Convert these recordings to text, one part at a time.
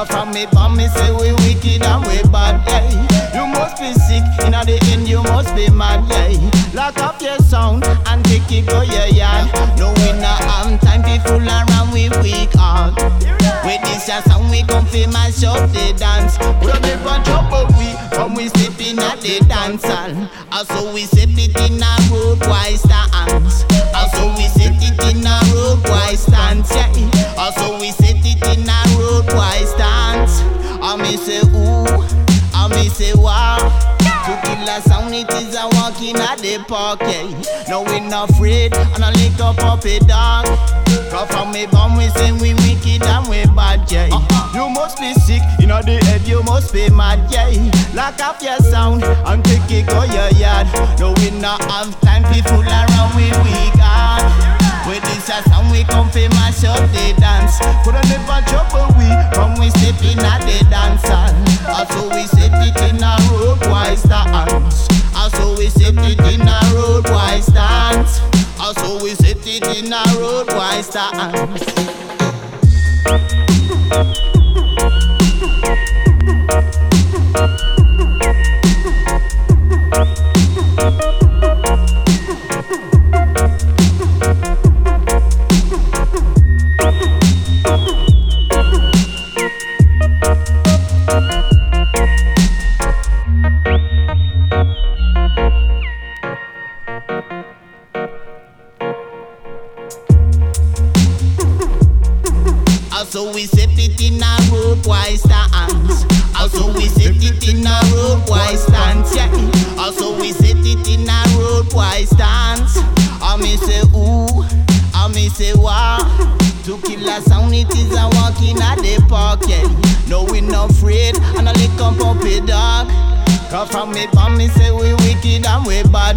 Cause from me, bomb me say we wicked and we bad, yeah. You must be sick, in the end you must be mad, yeah. Lock up your sound and take it go your yard. No, we not have time to fool around with weak heart. With this a sound we come fi mash up the dance. We don't never trouble we from we stepping at the dance hall. Also we set it in a road wise stance. Also we set it in a road wise stance. Yeah. Also we set it in a road wise stance. I me say ooh, I me say wow. To kill a sound, it is a walking at the park. No, we not afraid, and I lick up puppy dog. Cause from me bomb, we say we wicked and we bad, yeah. Uh-huh. You must be sick, in the head, you must be mad, yeah. Lock up your sound and take it go your yard. No, we not have time to fool around with weak heart. With this a sound, we come fi mash up the dance. Coulda never trouble we from we stepping at the dance hall. Also we set it in a road wise stance. Also we set it in a road wise stance. Also we set it in a road wise stance. A road stance. Also we set it in a road wise stance. Yeah. Also we set it in a road wise stance. I me say ooh, I me say wow. To kill a sound, it is a walking at the park. Yeah. No we not afraid, and a little puppy dog. Cause from me bomb, me say we wicked and we bad.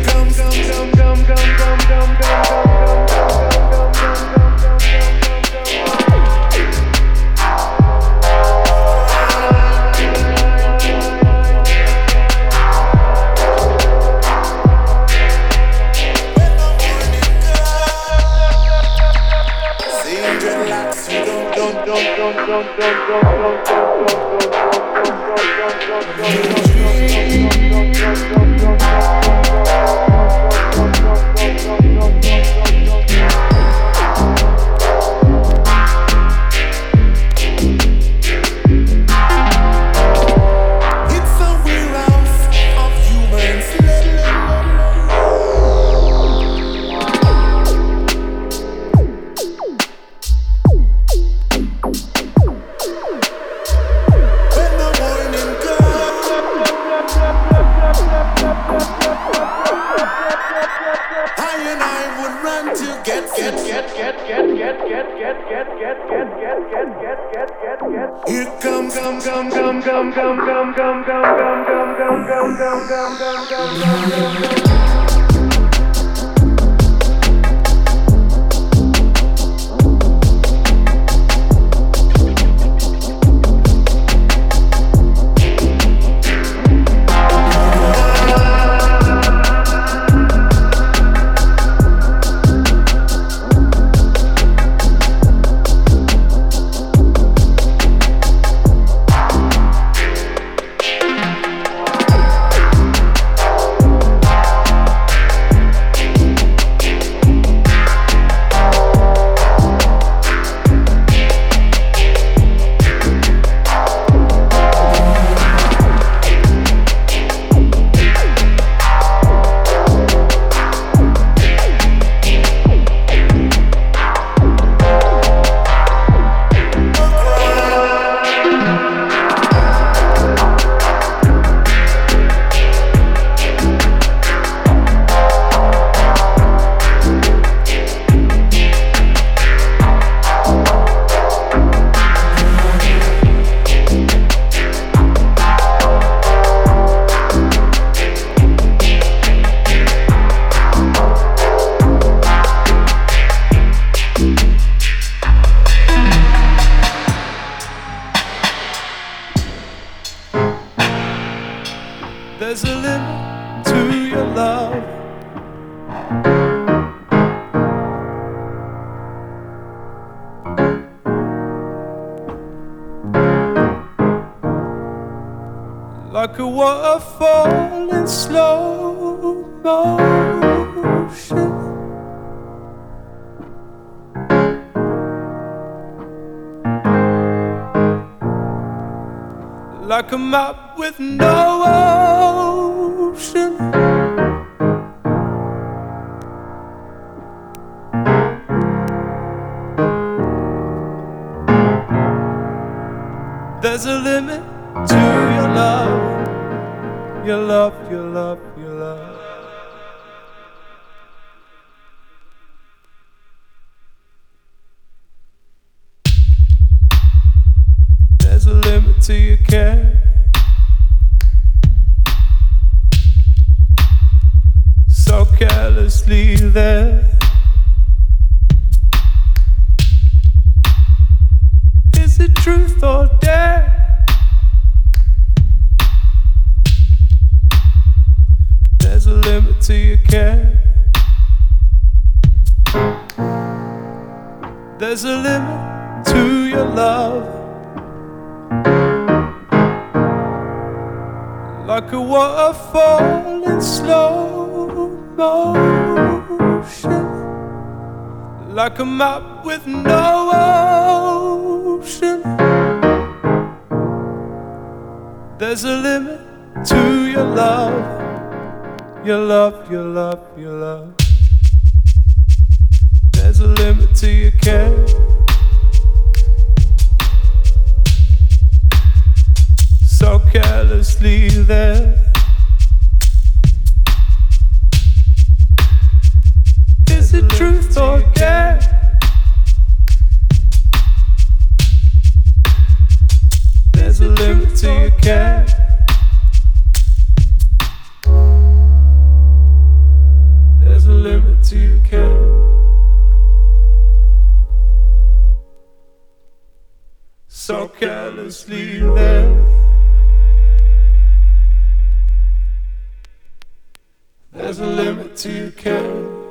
come up carelessly there. Is it truth or dare? There's a limit to your care. There's a limit to your love. Like a waterfall falling slow motion like a map with no ocean. There's a limit to your love, your love, your love, your love. There's a limit to your care. So carelessly there. There's a limit to your care. There's a limit to your care. So carelessly there. There's a limit to your care.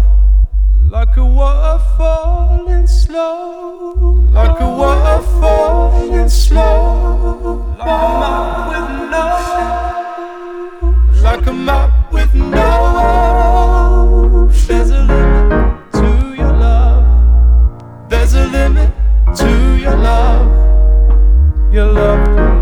like a waterfall in slow, like a waterfall in slow, like a map with no, like a map with no. There's a limit to your love. There's a limit to your love. Your love.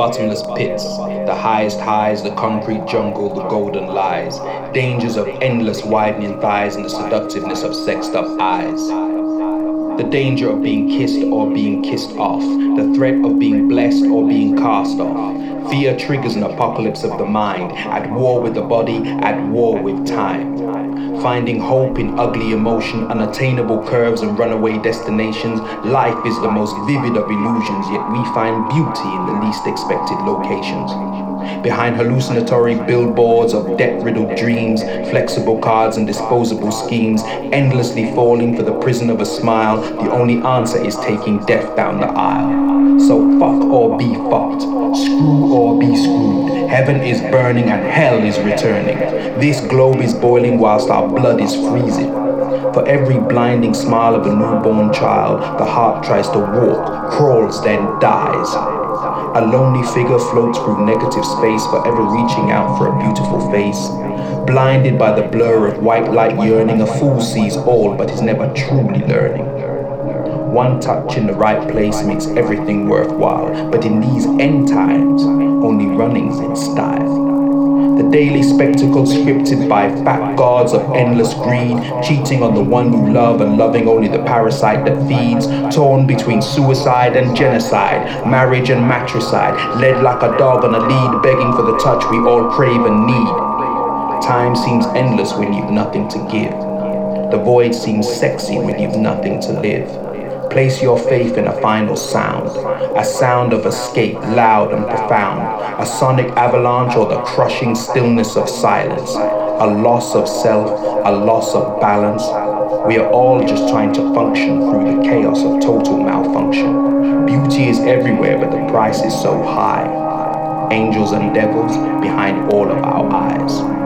Bottomless pits, the highest highs, the concrete jungle, the golden lies, dangers of endless widening thighs, and the seductiveness of sexed up eyes. The danger of being kissed or being kissed off, the threat of being blessed or being cast off. Fear triggers an apocalypse of the mind, at war with the body, at war with time. Finding hope in ugly emotion, unattainable curves and runaway destinations, life is the most vivid of illusions, yet we find beauty in the least expected locations. Behind hallucinatory billboards of debt riddled dreams, flexible cards, and disposable schemes, endlessly falling for the prison of a smile, the only answer is taking death down the aisle. So fuck or be fucked, screw or be screwed. Heaven is burning and hell is returning. This globe is boiling whilst our blood is freezing. For every blinding smile of a newborn child, the heart tries to walk, crawls, then dies. A lonely figure floats through negative space, forever reaching out for a beautiful face. Blinded by the blur of white light yearning, a fool sees all but is never truly learning. One touch in the right place makes everything worthwhile, but in these end times, only running's in style. The daily spectacle scripted by fat gods of endless greed, cheating on the one you love and loving only the parasite that feeds, torn between suicide and genocide, marriage and matricide, led like a dog on a lead, begging for the touch we all crave and need. Time seems endless when you've nothing to give. The void seems sexy when you've nothing to live. Place your faith in a final sound, a sound of escape, loud and profound, a sonic avalanche or the crushing stillness of silence, a loss of self, a loss of balance. We are all just trying to function through the chaos of total malfunction. Beauty is everywhere, but the price is so high. Angels and devils behind all of our eyes.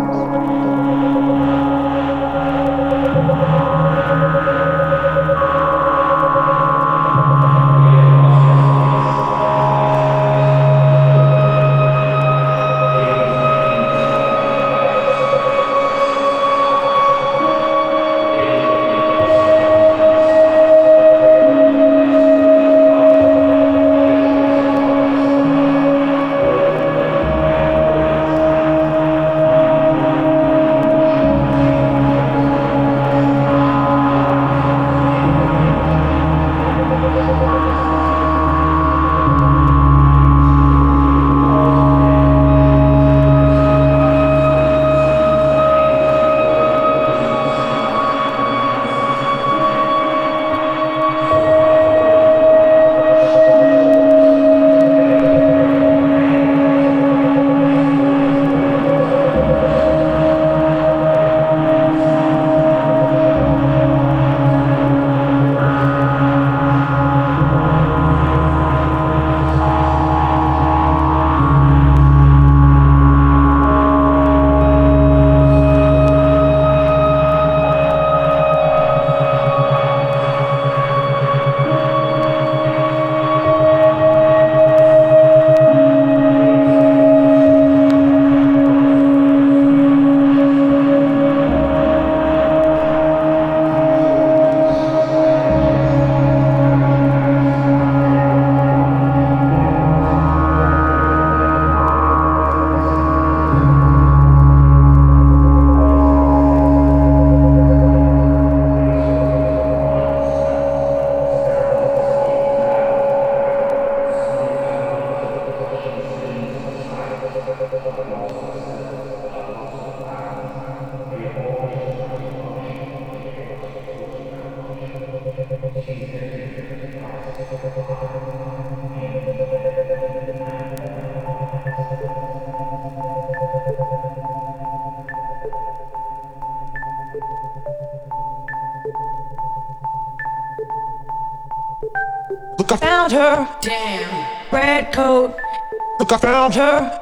Her.